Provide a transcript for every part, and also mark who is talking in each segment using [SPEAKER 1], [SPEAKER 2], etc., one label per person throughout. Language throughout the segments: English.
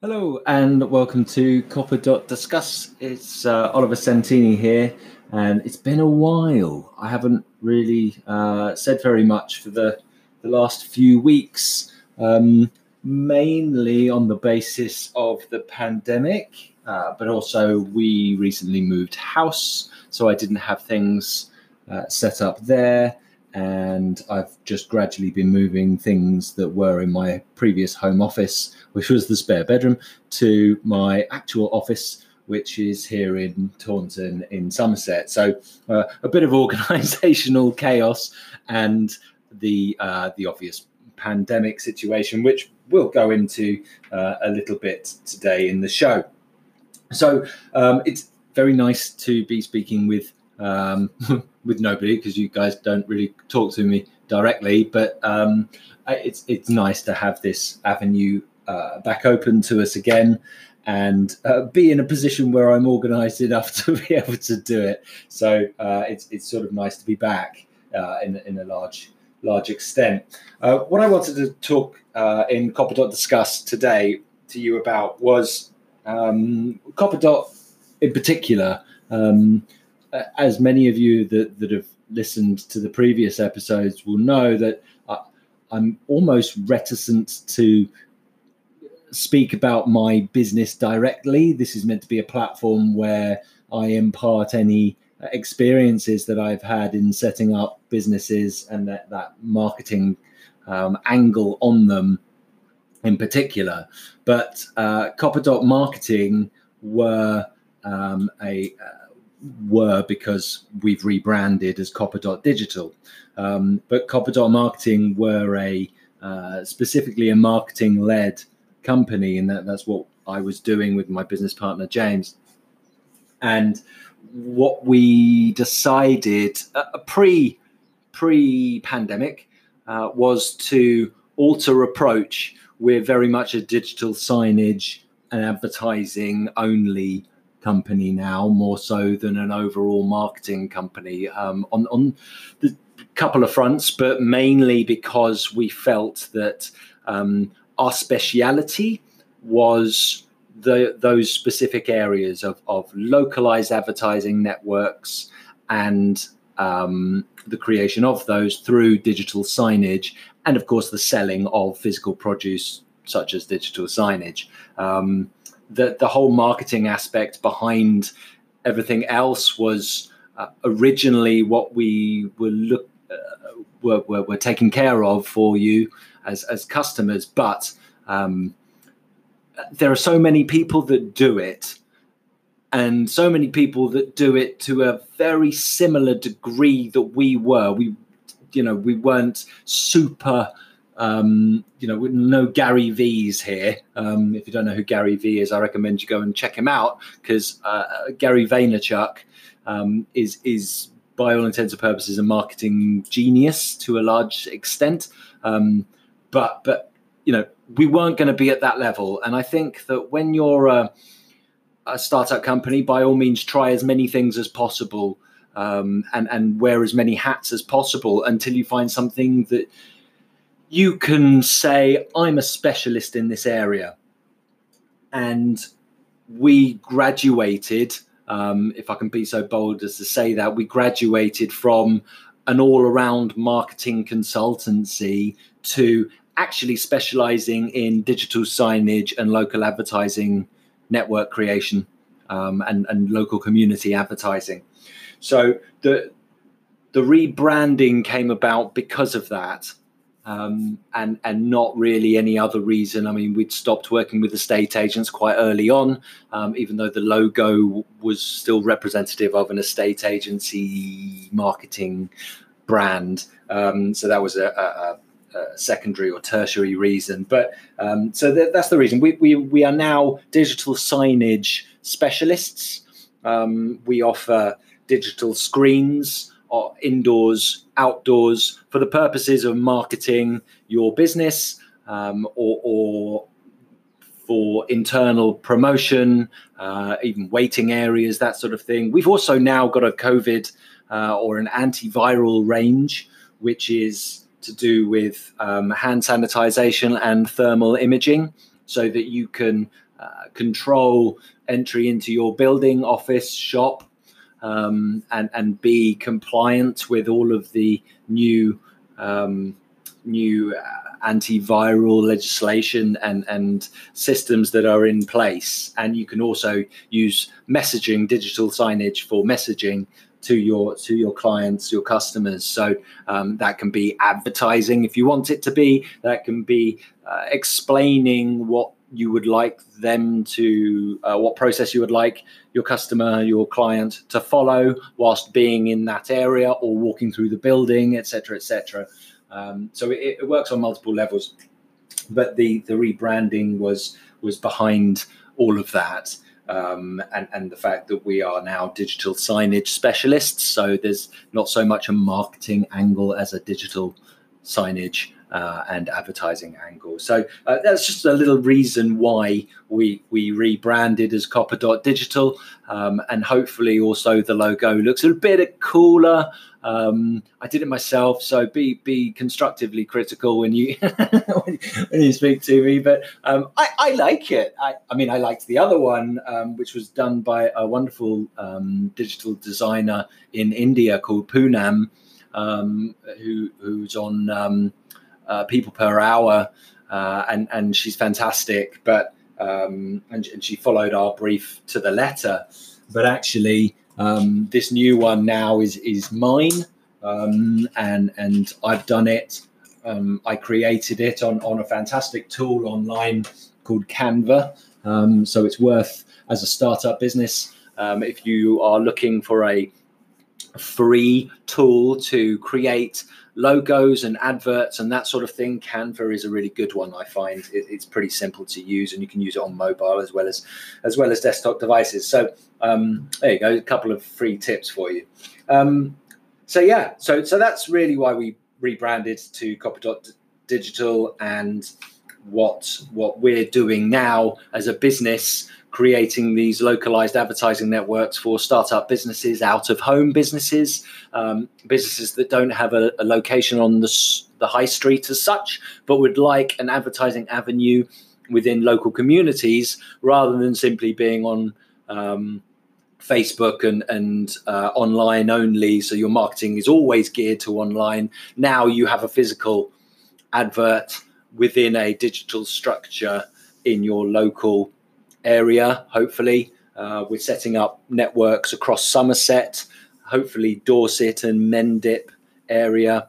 [SPEAKER 1] Hello and welcome to Copper Dot Discuss. It's uh, Oliver Santini here, and it's been a while. I haven't really uh, said very much for the the last few weeks, um, mainly on the basis of the pandemic, uh, but also we recently moved house, so I didn't have things uh, set up there and I've just gradually been moving things that were in my previous home office, which was the spare bedroom, to my actual office, which is here in Taunton in Somerset. So uh, a bit of organisational chaos and the uh, the obvious pandemic situation, which we'll go into uh, a little bit today in the show. So um, it's very nice to be speaking with um, with nobody because you guys don't really talk to me directly. But um, it's it's nice to have this avenue uh, back open to us again and uh, be in a position where I'm organised enough to be able to do it. So uh, it's it's sort of nice to be back uh, in in a large large extent. Uh, what I wanted to talk uh, in Copper Dot discuss today to you about was um, Copper Dot in particular. Um, as many of you that, that have listened to the previous episodes will know that I, I'm almost reticent to speak about my business directly. This is meant to be a platform where I impart any experiences that I've had in setting up businesses and that, that marketing um, angle on them in particular. But uh, Copper Dot Marketing were um, a, were because we've rebranded as Copper Dot Digital. Um, but Copper Dot Marketing were a uh, specifically a marketing led company, and that, that's what I was doing with my business partner James. And what we decided uh, pre pre pandemic uh, was to alter approach. We're very much a digital signage and advertising only company now more so than an overall marketing company um, on on the couple of fronts, but mainly because we felt that um, our speciality was the those specific areas of, of localized advertising networks and um, the creation of those through digital signage and of course the selling of physical produce such as digital signage. Um, the the whole marketing aspect behind everything else was uh, originally what we were look uh, were, were, were taking care of for you as as customers, but um, there are so many people that do it and so many people that do it to a very similar degree that we were. We you know we weren't super um, you know, no Gary V's here. Um, if you don't know who Gary V is, I recommend you go and check him out because uh, Gary Vaynerchuk um, is is by all intents and purposes a marketing genius to a large extent. Um, but but you know, we weren't going to be at that level, and I think that when you're a, a startup company, by all means, try as many things as possible. Um, and and wear as many hats as possible until you find something that you can say, I'm a specialist in this area. And we graduated, um, if I can be so bold as to say that, we graduated from an all around marketing consultancy to actually specializing in digital signage and local advertising network creation um, and, and local community advertising. So the the rebranding came about because of that um, and and not really any other reason. I mean, we'd stopped working with estate agents quite early on, um, even though the logo was still representative of an estate agency marketing brand. Um, so that was a, a, a, secondary or tertiary reason. But um, so th- that's the reason. We, we we are now digital signage specialists. Um, we offer digital screens or indoors, outdoors, for the purposes of marketing your business um, or, or, for internal promotion, uh, even waiting areas, that sort of thing. We've also now got a COVID uh, or an antiviral range, which is to do with um, hand sanitization and thermal imaging, so that you can uh, control entry into your building, office, shop, um, and and be compliant with all of the new um, new uh, antiviral legislation and and systems that are in place. And you can also use messaging, digital signage for messaging to your to your clients your customers so um, that can be advertising if you want it to be that can be uh, explaining what you would like them to uh, what process you would like your customer your client to follow whilst being in that area or walking through the building etc etc um, so it, it, works on multiple levels but the the rebranding was was behind all of that um, and, and the fact that we are now digital signage specialists so there's not so much a marketing angle as a digital signage uh, and advertising angle. So uh, that's just a little reason why we we rebranded as Copper Dot Digital, um, and hopefully also the logo looks a bit cooler. Um, I did it myself, so be be constructively critical when you when you speak to me. But um, I, I, like it. I, I, mean, I liked the other one, um, which was done by a wonderful um, digital designer in India called Poonam, um, who who's on uh, people per hour, uh, and and she's fantastic. But um, and, and, she followed our brief to the letter. But actually, um, this new one now is is mine, um, and and I've done it. Um, I created it on on a fantastic tool online called Canva. Um, so it's worth as a startup business um, if you are looking for a free tool to create logos and adverts and that sort of thing, Canva is a really good one. I find it, it's pretty simple to use, and you can use it on mobile as well as as well as desktop devices. So um, there you go, a couple of free tips for you. Um, so yeah, so so that's really why we rebranded to Copper Dot Digital and what what we're doing now as a business creating these localized advertising networks for startup businesses, out of home businesses, um, businesses that don't have a, a location on the, the high street as such, but would like an advertising avenue within local communities rather than simply being on um, Facebook and, and uh, online only. So your marketing is always geared to online. Now you have a physical advert within a digital structure in your local area, hopefully. Uh, we're setting up networks across Somerset, hopefully Dorset and Mendip area,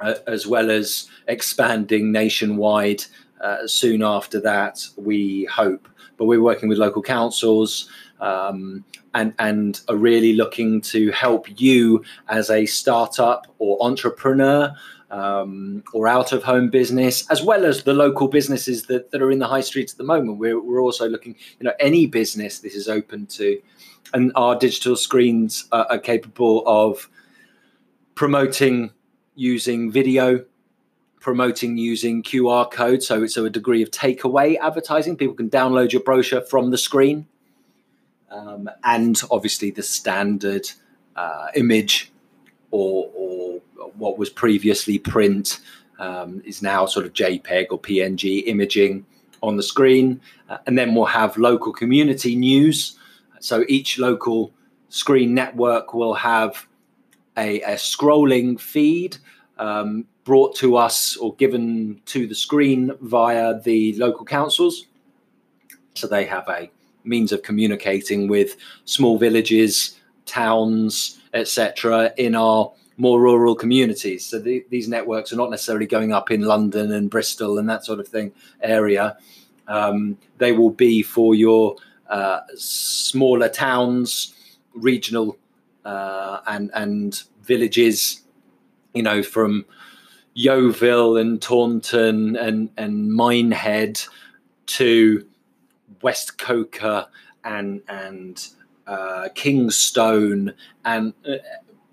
[SPEAKER 1] uh, as well as expanding nationwide uh, soon after that, we hope. But we're working with local councils um, and, and are really looking to help you as a startup or entrepreneur um, or out of home business, as well as the local businesses that, that are in the high streets at the moment. We're, we're also looking, you know, any business this is open to. And our digital screens are, are capable of promoting using video, promoting using QR code. So, so a degree of takeaway advertising. People can download your brochure from the screen. Um, and obviously the standard uh, image or what was previously print um, is now sort of JPEG or PNG imaging on the screen. Uh, and then we'll have local community news. So each local screen network will have a, a scrolling feed um, brought to us or given to the screen via the local councils. So they have a means of communicating with small villages, towns, etc., in our more rural communities. So the, these networks are not necessarily going up in London and Bristol and that sort of thing area. Um, they will be for your uh, smaller towns, regional uh, and and villages. You know, from Yeovil and Taunton and and Minehead to West Coker and and uh, Kingstone and uh,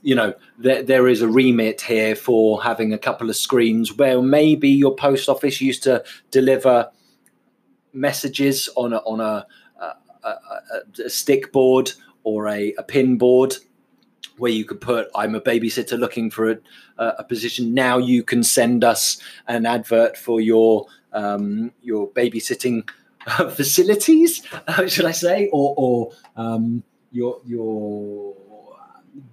[SPEAKER 1] you know there, there is a remit here for having a couple of screens where maybe your post office used to deliver messages on a on a, a, a, a stick board or a, a pin board where you could put i'm a babysitter looking for a, a position. Now you can send us an advert for your um, your babysitting facilities, uh, should I say, or, or um, your your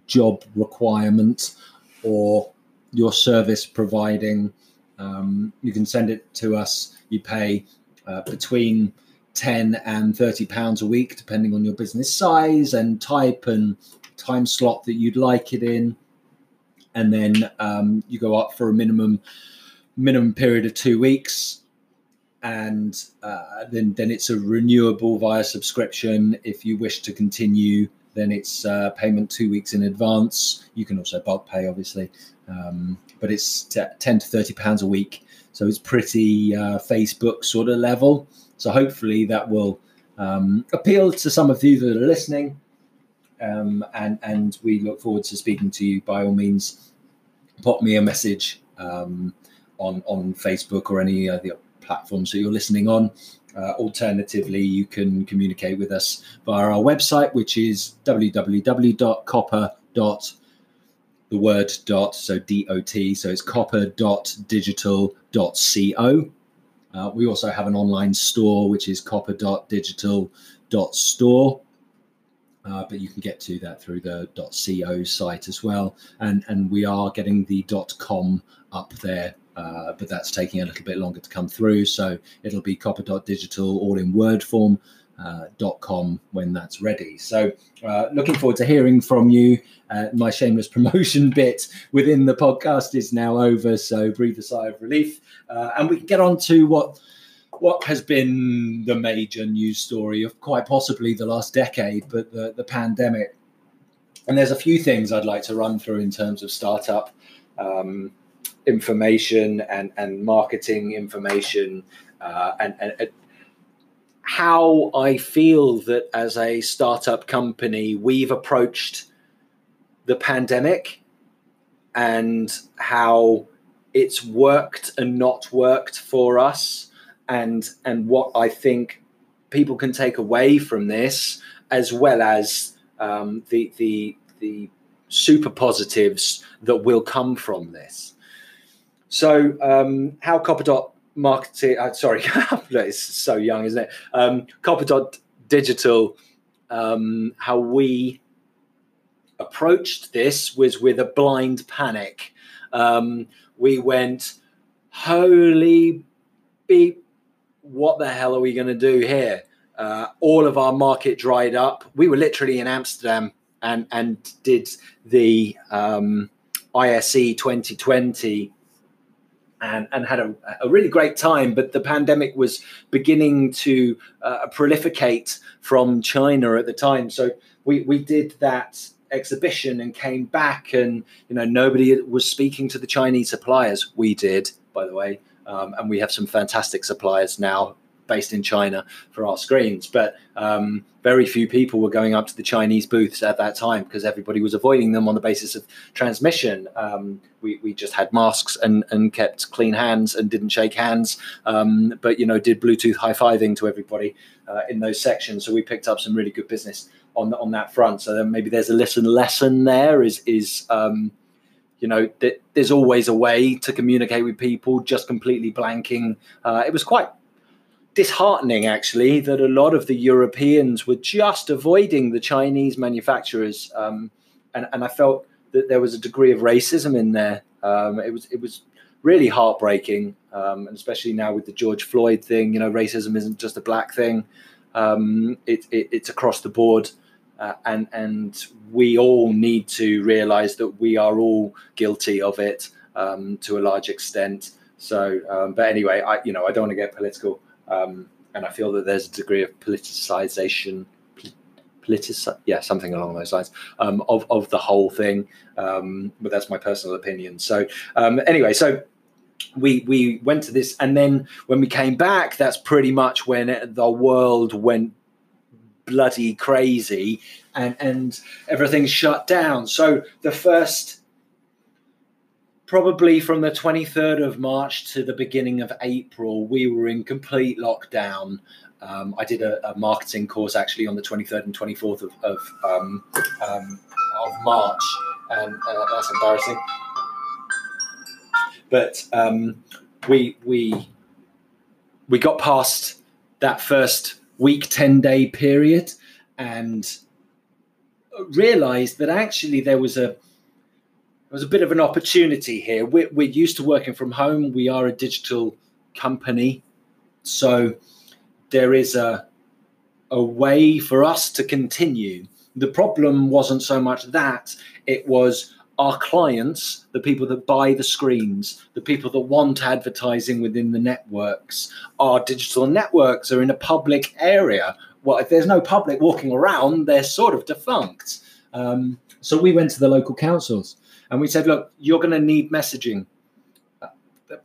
[SPEAKER 1] job requirement or your service providing. Um, you can send it to us. You pay uh, between 10 and 30 pounds a week, depending on your business size and type and time slot that you'd like it in. And then um, you go up for a minimum minimum period of two weeks. And uh, then, then it's a renewable via subscription. If you wish to continue, then it's uh, payment two weeks in advance. You can also bulk pay, obviously, um, but it's t- 10 to 30 pounds a week. So it's pretty uh, Facebook sort of level. So hopefully that will um, appeal to some of you that are listening. Um, and and we look forward to speaking to you. By all means, pop me a message um, on on Facebook or any other platforms that you're listening on. Uh, alternatively, you can communicate with us via our website, which is www.copper. The word dot, so dot, so it's copper.digital.co. Uh, we also have an online store, which is copper.digital.store. Uh, but you can get to that through the .co site as well, and and we are getting the .com up there, uh, but that's taking a little bit longer to come through. So it'll be copper.digital all in Word form, uh, .com when that's ready. So uh, looking forward to hearing from you. Uh, my shameless promotion bit within the podcast is now over, so breathe a sigh of relief, uh, and we can get on to what what has been the major news story of quite possibly the last decade, but the, the pandemic. And there's a few things I'd like to run through in terms of startup um, information and, and marketing information uh, and, and, and how I feel that as a startup company, we've approached the pandemic and how it's worked and not worked for us and and what I think people can take away from this, as well as um, the the the super positives that will come from this. So, um, how Copper Dot marketing? Uh, sorry, it's so young, isn't it? Um, Copper dot digital. Um, how we approached this was with a blind panic. Um, we went, holy beep what the hell are we going to do here? Uh, all of our market dried up. We were literally in Amsterdam and and did the um, ISE 2020 and, and had a, a, really great time. But the pandemic was beginning to uh, proliferate from China at the time. So we, we did that exhibition and came back and you know nobody was speaking to the Chinese suppliers. We did, by the way. Um, and we have some fantastic suppliers now based in China for our screens. But um, very few people were going up to the Chinese booths at that time because everybody was avoiding them on the basis of transmission. Um, we, we just had masks and, and kept clean hands and didn't shake hands, um, but you know did Bluetooth high fiving to everybody uh, in those sections. So we picked up some really good business on on that front. So then maybe there's a lesson lesson there is is um, you know, th- there's always a way to communicate with people. Just completely blanking, uh, it was quite disheartening actually that a lot of the Europeans were just avoiding the Chinese manufacturers, um, and, and I felt that there was a degree of racism in there. Um, it was it was really heartbreaking, um, and especially now with the George Floyd thing. You know, racism isn't just a black thing; um, it, it, it's across the board uh, and and we all need to realize that we are all guilty of it um, to a large extent. So, um, but anyway, I you know I don't want to get political, um, and I feel that there's a degree of politicization, politic, yeah, something along those lines um, of of the whole thing. Um, but that's my personal opinion. So um, anyway, so we we went to this and then when we came back that's pretty much when the world went bloody crazy and and everything's shut down. So the first probably from the 23rd of march to the beginning of april we were in complete lockdown. Um, i did a, a, marketing course actually on the 23rd and 24th of, of, um, um, of march and uh, that's embarrassing. But um, we we we got past that first week, 10 day period and realized that actually there was a there was a bit of an opportunity here. We're, we're used to working from home. We are a digital company, so there is a a way for us to continue. The problem wasn't so much that it was our clients, the people that buy the screens, the people that want advertising within the networks, our digital networks are in a public area. Well, if there's no public walking around, they're sort of defunct. Um, so we went to the local councils and we said, look, you're going to need messaging.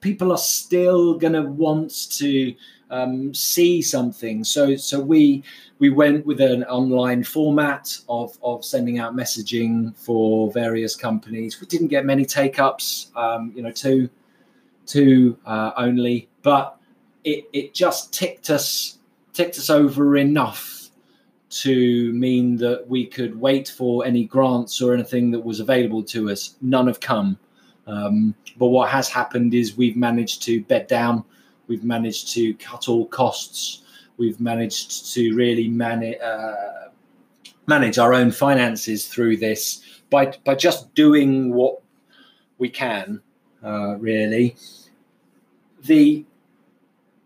[SPEAKER 1] People are still going to want to um, see something. So so we we went with an online format of of sending out messaging for various companies. We didn't get many take ups, um, you know, two two uh, only, but it it just ticked us ticked us over enough to mean that we could wait for any grants or anything that was available to us. None have come. Um, but what has happened is we've managed to bed down We've managed to cut all costs. We've managed to really manage uh, manage our own finances through this by by just doing what we can. Uh, really, the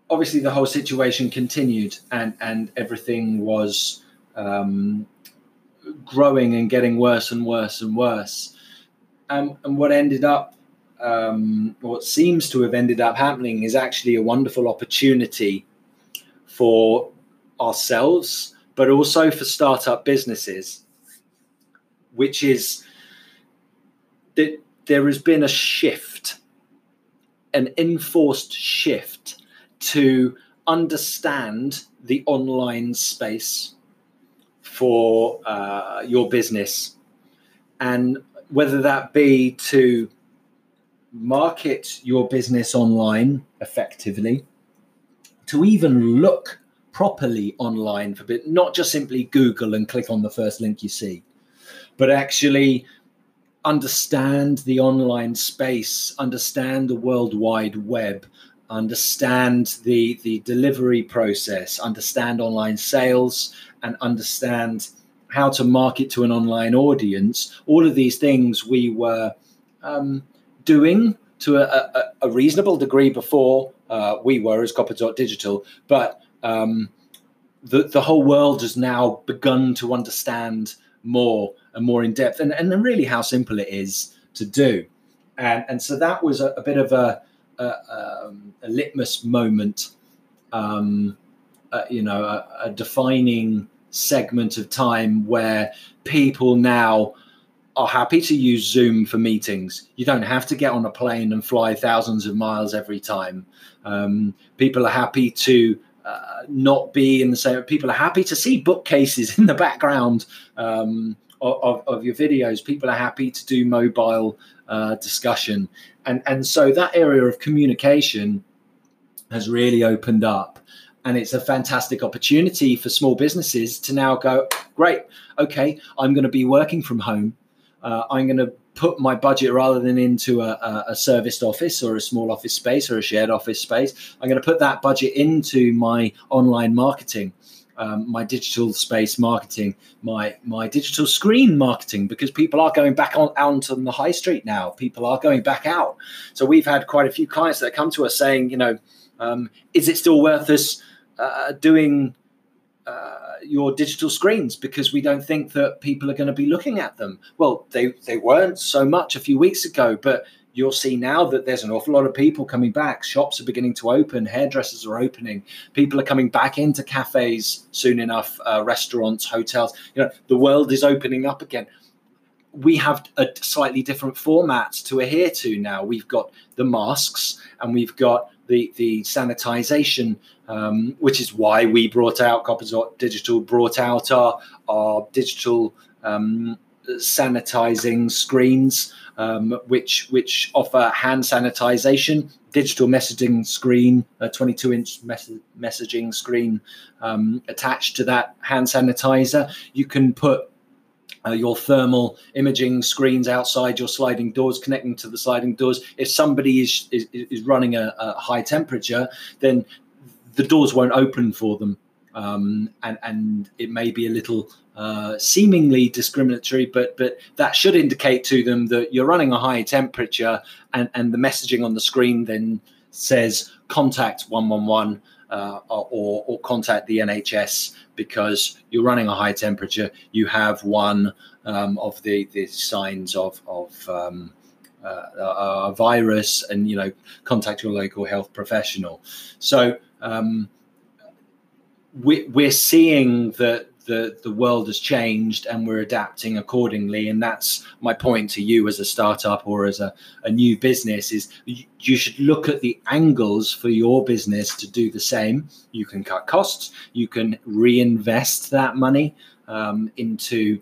[SPEAKER 1] obviously the whole situation continued, and and everything was um, growing and getting worse and worse and worse. Um, and what ended up um, what seems to have ended up happening is actually a wonderful opportunity for ourselves, but also for startup businesses, which is that there has been a shift, an enforced shift to understand the online space for uh, your business. And whether that be to market your business online effectively, to even look properly online for bit, not just simply Google and click on the first link you see, but actually understand the online space, understand the World Wide Web, understand the the delivery process, understand online sales, and understand how to market to an online audience. All of these things we were um, doing to a, a, a reasonable degree before uh, we were as Copper Dot Digital, but um, the the whole world has now begun to understand more and more in depth, and and really how simple it is to do, and and so that was a, a bit of a um, a litmus moment, um, uh, you know, a defining segment of time where people now are happy to use Zoom for meetings. You don't have to get on a plane and fly thousands of miles every time. Um, people are happy to uh, not be in the same. People are happy to see bookcases in the background um, of, of, your videos. People are happy to do mobile uh, discussion, and and so that area of communication has really opened up. And it's a fantastic opportunity for small businesses to now go, great, okay, I'm going to be working from home uh, I'm going to put my budget rather than into a, a, serviced office or a small office space or a shared office space. I'm going to put that budget into my online marketing. Um, my digital space marketing, my my digital screen marketing, because people are going back on out on the high street now. People are going back out. So we've had quite a few clients that come to us saying, you know, um, is it still worth us uh, doing uh, your digital screens because we don't think that people are going to be looking at them. Well, they they weren't so much a few weeks ago, but you'll see now that there's an awful lot of people coming back. Shops are beginning to open, hairdressers are opening, people are coming back into cafes soon enough, uh, restaurants, hotels. You know, the world is opening up again. We have a slightly different format to adhere to now. We've got the masks and we've got the the sanitization, um, which is why we brought out Copper Digital brought out our our digital um, sanitizing screens, um, which which offer hand sanitization, digital messaging screen, a 22 inch mes- messaging screen um, attached to that hand sanitizer. You can put uh, your thermal imaging screens outside your sliding doors connecting to the sliding doors if somebody is is, is running a, a high temperature then the doors won't open for them. Um, and, and it may be a little uh, seemingly discriminatory, but but that should indicate to them that you're running a high temperature, and, and the messaging on the screen then says contact 111 uh, or, or contact the NHS because you're running a high temperature. You have one um, of the, the signs of, of um, uh, a virus and, you know, contact your local health professional. So um, we, we're seeing that the the world has changed and we're adapting accordingly. And that's my point to you as a startup or as a, a new business is you should look at the angles for your business to do the same. You can cut costs. You can reinvest that money um, into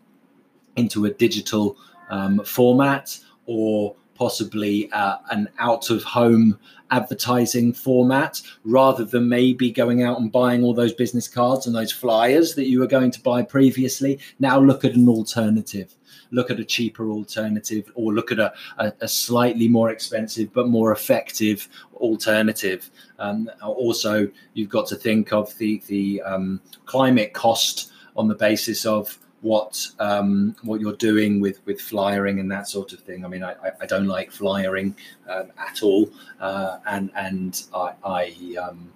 [SPEAKER 1] into a digital um, format or possibly uh, an out of home advertising format rather than maybe going out and buying all those business cards and those flyers that you were going to buy previously. Now look at an alternative. Look at a cheaper alternative or look at a, a, a slightly more expensive but more effective alternative. Um, also, you've got to think of the, the um, climate cost on the basis of what um, what you're doing with with flyering and that sort of thing. I mean, I, I don't like flyering um, at all, uh, and and I I, um,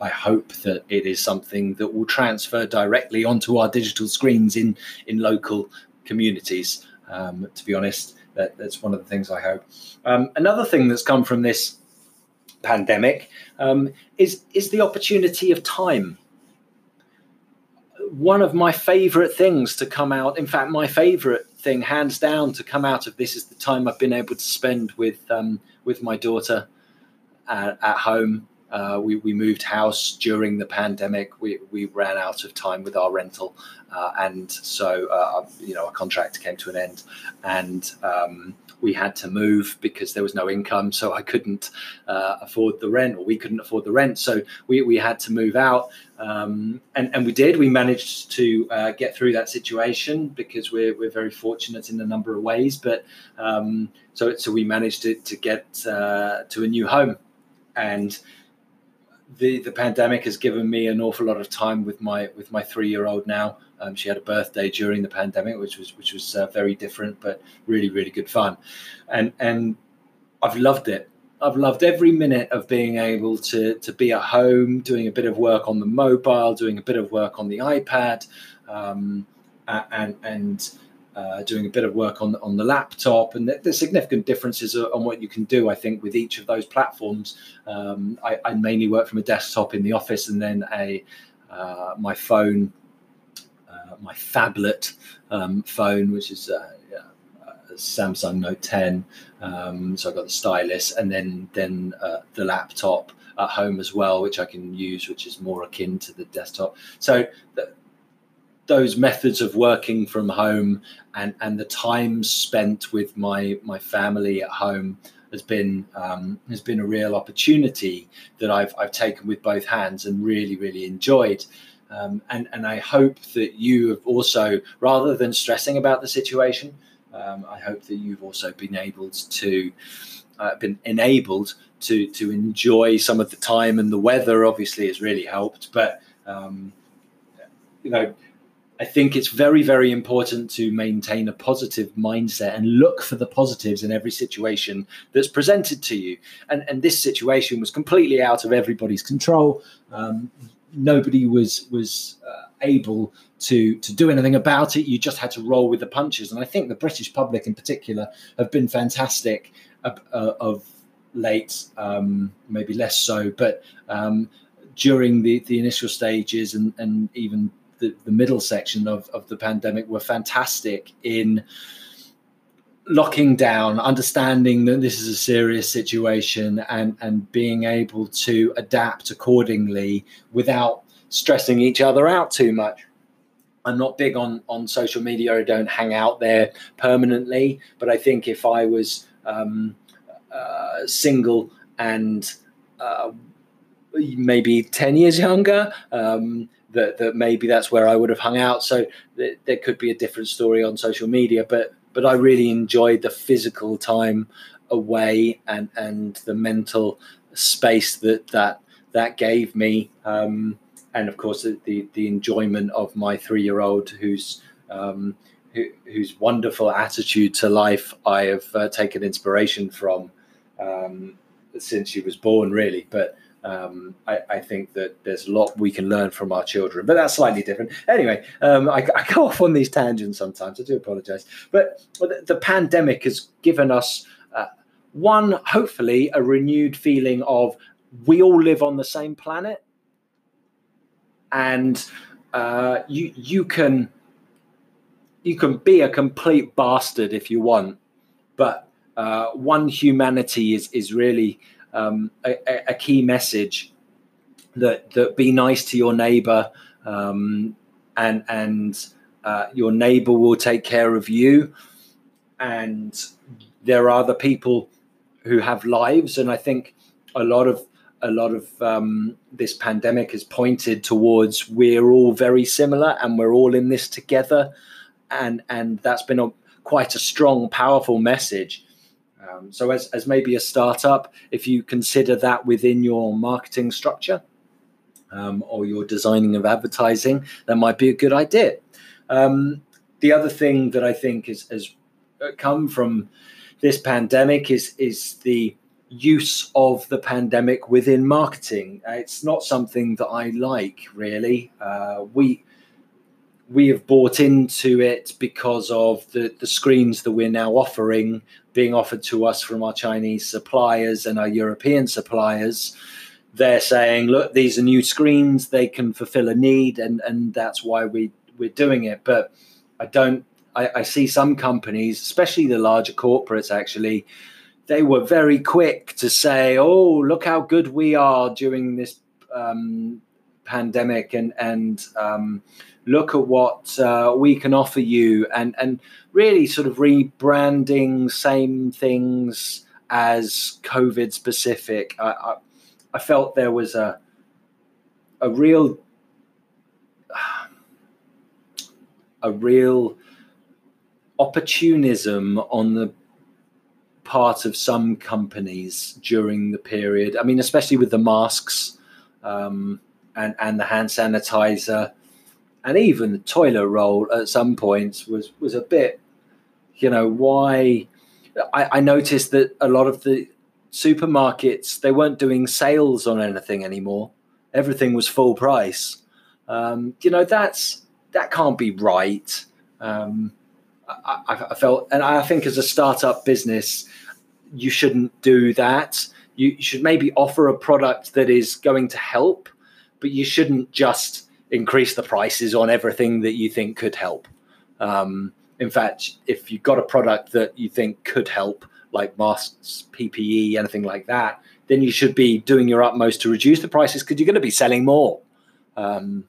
[SPEAKER 1] I hope that it is something that will transfer directly onto our digital screens in in local communities. Um, to be honest, that, that's one of the things I hope. Um, another thing that's come from this pandemic um, is is the opportunity of time one of my favorite things to come out, in fact, my favorite thing, hands down, to come out of this is the time I've been able to spend with um, with my daughter at, at home. Uh, we, we moved house during the pandemic. We, we ran out of time with our rental, uh, and so uh, you know our contract came to an end, and um, we had to move because there was no income, so I couldn't uh, afford the rent, or we couldn't afford the rent, so we, we had to move out, um, and and we did. We managed to uh, get through that situation because we're we're very fortunate in a number of ways, but um, so so we managed to to get uh, to a new home, and the the pandemic has given me an awful lot of time with my with my three year old now. Um, she had a birthday during the pandemic, which was which was uh, very different, but really really good fun, and and I've loved it. I've loved every minute of being able to to be at home, doing a bit of work on the mobile, doing a bit of work on the iPad, um, and and uh, doing a bit of work on on the laptop, and there's significant differences on what you can do. I think with each of those platforms, um, I, I, mainly work from a desktop in the office, and then a uh, my phone, uh, my phablet um, phone, which is uh, a Samsung Note 10. Um, so I've got the stylus, and then then uh, the laptop at home as well, which I can use, which is more akin to the desktop. So those methods of working from home and and the time spent with my my family at home has been um, has been a real opportunity that I've I've taken with both hands and really really enjoyed. Um, and and I hope that you have also, rather than stressing about the situation, um, I hope that you've also been able to uh, been enabled to to enjoy some of the time and the weather. Obviously, has really helped, but um, you know I think it's very, very important to maintain a positive mindset and look for the positives in every situation that's presented to you. And, and this situation was completely out of everybody's control. Um, nobody was was uh, able to to do anything about it. You just had to roll with the punches. And I think the British public, in particular, have been fantastic uh, uh, of late. Um, maybe less so, but um, during the the initial stages and and even the, the middle section of, of the pandemic were fantastic in locking down, understanding that this is a serious situation, and and being able to adapt accordingly without stressing each other out too much. I'm not big on on social media. I don't hang out there permanently, but I think if I was um, uh, single and uh, maybe ten years younger, um, that that maybe that's where I would have hung out. So th- there could be a different story on social media, but but I really enjoyed the physical time away and and the mental space that that that gave me, um, and of course the the enjoyment of my three year old who's um, who, whose wonderful attitude to life I have uh, taken inspiration from um, since she was born, really. But um, I, I, think that there's a lot we can learn from our children, but that's slightly different. Anyway, um, I, I, go off on these tangents sometimes. I do apologize. But the, the pandemic has given us uh, one, hopefully, a renewed feeling of we all live on the same planet, and uh, you you can you can be a complete bastard if you want, but uh, one humanity is is really um, a, a, key message that that be nice to your neighbor um, and and uh, your neighbor will take care of you. And there are other people who have lives and i think a lot of a lot of um, this pandemic has pointed towards we're all very similar and we're all in this together. And and that's been a quite a strong powerful message um, so, as, as maybe a startup, if you consider that within your marketing structure um, or your designing of advertising, that might be a good idea. Um, the other thing that I think is, has come from this pandemic is is the use of the pandemic within marketing. Uh, it's not something that I like really. Uh, we we have bought into it because of the, the screens that we're now offering being offered to us from our Chinese suppliers and our European suppliers. They're saying, look, these are new screens, they can fulfill a need, and, and that's why we, we're doing it. But I don't, I, I see some companies, especially the larger corporates, actually, they were very quick to say, oh, look how good we are during this um, pandemic and, and, um, look at what uh, we can offer you and and really sort of rebranding same things as covid specific I, I, I felt there was a a real a real opportunism on the part of some companies during the period. I mean, especially with the masks um, and and the hand sanitizer and even the toilet roll at some points was was a bit, you know, why. I, I noticed that a lot of the supermarkets they weren't doing sales on anything anymore. Everything was full price. Um, you know, that's that can't be right. Um, I, I, felt, and I think as a startup business, you shouldn't do that. You should maybe offer a product that is going to help, but you shouldn't just increase the prices on everything that you think could help. Um, in fact, if you've got a product that you think could help, like masks, PPE, anything like that, then you should be doing your utmost to reduce the prices because you're going to be selling more. Um,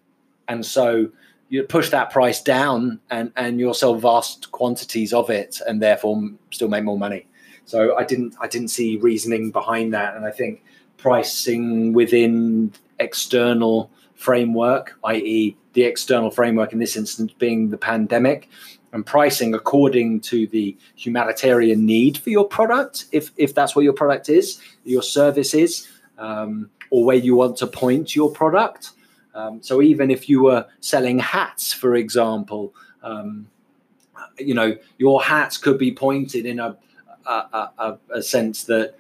[SPEAKER 1] and so you push that price down and, and you'll sell vast quantities of it and therefore still make more money. So I didn't I didn't see reasoning behind that. And I think pricing within external framework, i.e., the external framework in this instance being the pandemic, and pricing according to the humanitarian need for your product, if if that's what your product is, your service is, um, or where you want to point your product. Um, so even if you were selling hats, for example, um, you know your hats could be pointed in a, a, a, a sense that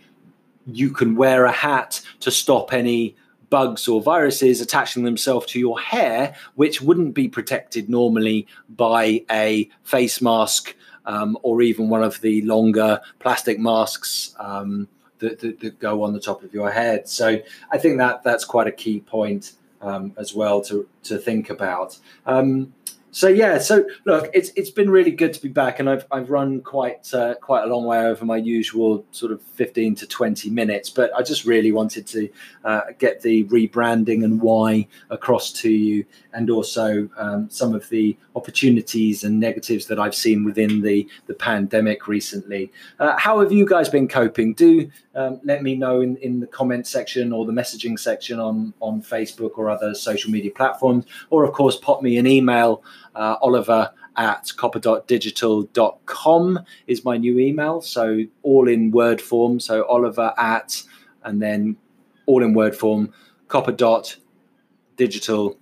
[SPEAKER 1] you can wear a hat to stop any bugs or viruses attaching themselves to your hair, which wouldn't be protected normally by a face mask um, or even one of the longer plastic masks um, that, that, that, go on the top of your head. So I think that that's quite a key point um, as well to to think about. Um, so yeah, so look, it's it's been really good to be back, and I've I've run quite uh, quite a long way over my usual sort of fifteen to twenty minutes, but I just really wanted to uh, get the rebranding and why across to you, and also um, some of the opportunities and negatives that I've seen within the the pandemic recently. Uh, how have you guys been coping? Do um, let me know in, in the comment section or the messaging section on on Facebook or other social media platforms, or of course pop me an email uh, Oliver at copper.digital.com is my new email. So all in word form. So Oliver at, and then all in word form, Copper Dot Digital